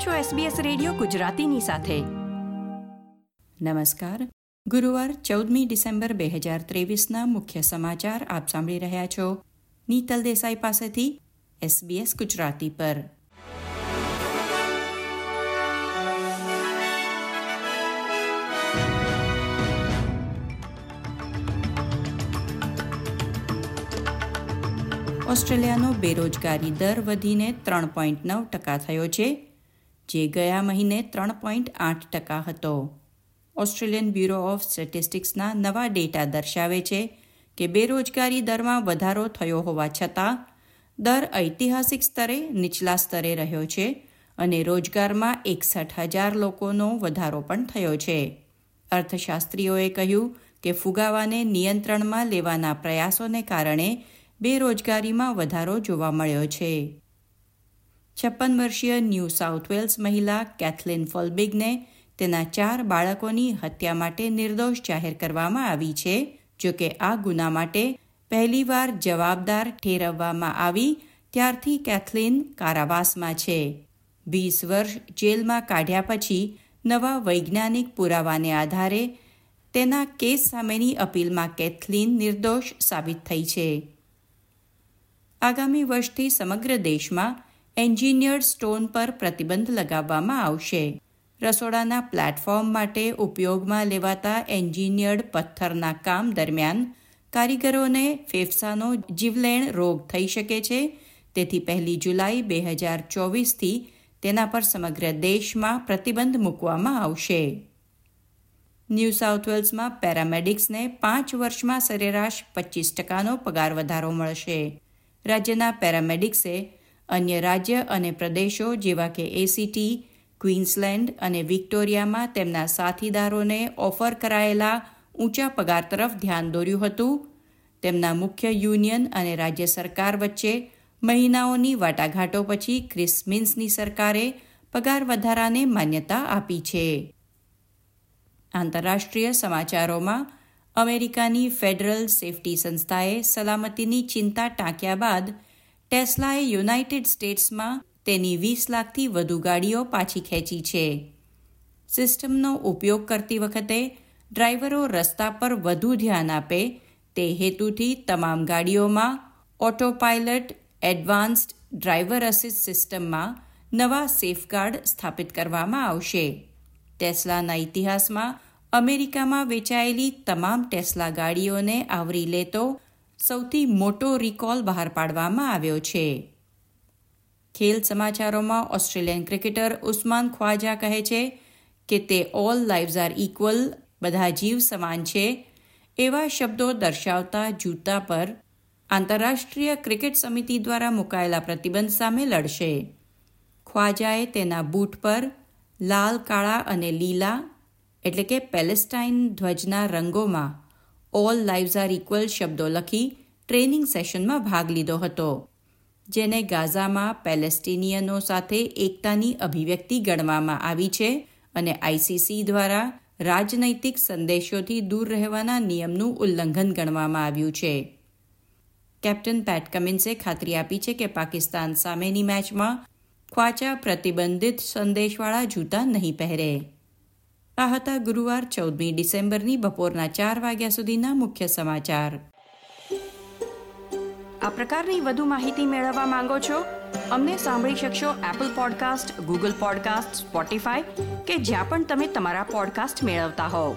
આપ છો SBS radio ગુજરાતીની સાથે. નમસ્કાર. ગુરુવાર ચૌદમી ડિસેમ્બર બે હજાર ત્રેવીસના મુખ્ય સમાચાર આપ સાંભળી રહ્યા છો. નીતલ દેસાઈ પાસેથી SBS ગુજરાતી પર. ઓસ્ટ્રેલિયાનો બેરોજગારી દર વધીને ત્રણ પોઈન્ટ નવ ટકા થયો છે. જે ગયા મહિને ત્રણ પોઈન્ટ આઠ ટકા હતો. ઓસ્ટ્રેલિયન બ્યુરો ઓફ સ્ટેટિસ્ટિક્સના નવા ડેટા દર્શાવે છે કે બેરોજગારી દરમાં વધારો થયો હોવા છતાં, દર ઐતિહાસિક સ્તરે નીચલા સ્તરે રહ્યો છે અને રોજગારમાં એકસઠ હજાર લોકોનો વધારો પણ થયો છે. અર્થશાસ્ત્રીઓએ કહ્યું કે ફુગાવાને નિયંત્રણમાં લેવાના પ્રયાસોને કારણે બેરોજગારીમાં વધારો જોવા મળ્યો છે. છપ્પન વર્ષીય ન્યૂ સાઉથ વેલ્સ મહિલા કેથલિન ફોલ્બિગને તેના ચાર બાળકોની હત્યા માટે નિર્દોષ જાહેર કરવામાં આવી છે જોકે આ ગુના માટે પહેલીવાર જવાબદાર ઠેરવવામાં આવી, ત્યારથી કેથલિન કારાવાસમાં છે. વીસ વર્ષ જેલમાં કાઢ્યા પછી નવા વૈજ્ઞાનિક પુરાવાને આધારે તેના કેસ સામેની અપીલમાં કેથલિન નિર્દોષ સાબિત થઈ છે. આગામી વર્ષથી સમગ્ર દેશમાં એન્જિનિયર્ડ સ્ટોન પર પ્રતિબંધ લગાવવામાં આવશે. રસોડાના પ્લેટફોર્મ માટે ઉપયોગમાં લેવાતા એન્જિનિયર્ડ પથ્થરના કામ દરમિયાન કારીગરોને ફેફસાનો જીવલેણ રોગ થઈ શકે છે. તેથી પહેલી જુલાઈ બે હજાર ચોવીસથી તેના પર સમગ્ર દેશમાં પ્રતિબંધ મૂકવામાં આવશે. ન્યૂ સાઉથ વેલ્સમાં પેરામેડિક્સને પાંચ વર્ષમાં સરેરાશ પચીસ ટકાનો પગાર વધારો મળશે. રાજ્યના પેરામેડિક્સે અન્ય રાજ્ય અને પ્રદેશો જેવા કે એસીટી ક્વીન્સલેન્ડ અને વિક્ટોરિયામાં તેમના સાથીદારોને ઓફર કરાયેલા ઊંચા પગાર તરફ ધ્યાન દોર્યું હતું. તેમના મુખ્ય યુનિયન અને રાજ્ય સરકાર વચ્ચે મહિનાઓની વાટાઘાટો પછી ક્રિસમિન્સની સરકારે પગાર વધારાને માન્યતા આપી છે. આંતરરાષ્ટ્રીય સમાચારોમાં અમેરિકાની ફેડરલ સેફટી સંસ્થાએ સલામતીની ચિંતા ટાંક્યા બાદ ટેસ્લાએ યુનાઇટેડ સ્ટેટ્સમાં તેની વીસ લાખથી વધુ ગાડીઓ પાછી ખેંચી છે. સિસ્ટમનો ઉપયોગ કરતી વખતે ડ્રાઈવરો રસ્તા પર વધુ ધ્યાન આપે, તે હેતુથી તમામ ગાડીઓમાં auto pilot advanced driver assist સિસ્ટમમાં નવા સેફગાર્ડ સ્થાપિત કરવામાં આવશે. ટેસ્લાના ઇતિહાસમાં અમેરિકામાં વેચાયેલી તમામ ટેસ્લા ગાડીઓને આવરી લેતો સૌથી મોટો રિકોલ બહાર પાડવામાં આવ્યો છે. ખેલ સમાચારોમાં ઓસ્ટ્રેલિયન ક્રિકેટર ઉસ્માન ખ્વાજા કહે છે કે તે ઓલ લાઇવ્સ આર ઇક્વલ બધા જીવ સમાન છે, એવા શબ્દો દર્શાવતા જૂતા પર આંતરરાષ્ટ્રીય ક્રિકેટ સમિતિ દ્વારા મુકાયેલા પ્રતિબંધ સામે લડશે. ખ્વાજાએ તેના બૂટ પર લાલ, કાળા અને લીલા, એટલે કે પેલેસ્ટાઇન ધ્વજના રંગોમાં ઓલ લાઇવ્સ આર ઇક્વલ શબ્દો લખી ટ્રેનિંગ સેશનમાં ભાગ લીધો હતો, જેને ગાઝામાં પેલેસ્ટિનિયનો સાથે એકતાની અભિવ્યક્તિ ગણવામાં આવી છે અને આઈસીસી દ્વારા રાજનૈતિક સંદેશોથી દૂર રહેવાના નિયમનું ઉલ્લંઘન ગણવામાં આવ્યું છે. કેપ્ટન પેટ કમિન્સે ખાતરી આપી છે કે પાકિસ્તાન સામેની મેચમાં ખ્વાચા પ્રતિબંધિત સંદેશવાળા જૂતા નહીં પહેરે. આ હતા ગુરુવાર ચૌદમી ડિસેમ્બરની બપોરના ચાર વાગ્યા સુધીના મુખ્ય સમાચાર. આ પ્રકારની વધુ માહિતી મેળવવા માંગો છો? અમને સાંભળી શકશો Apple podcast Google podcast Spotify કે જ્યાં પણ તમે તમારા પોડકાસ્ટ મેળવતા હોવ.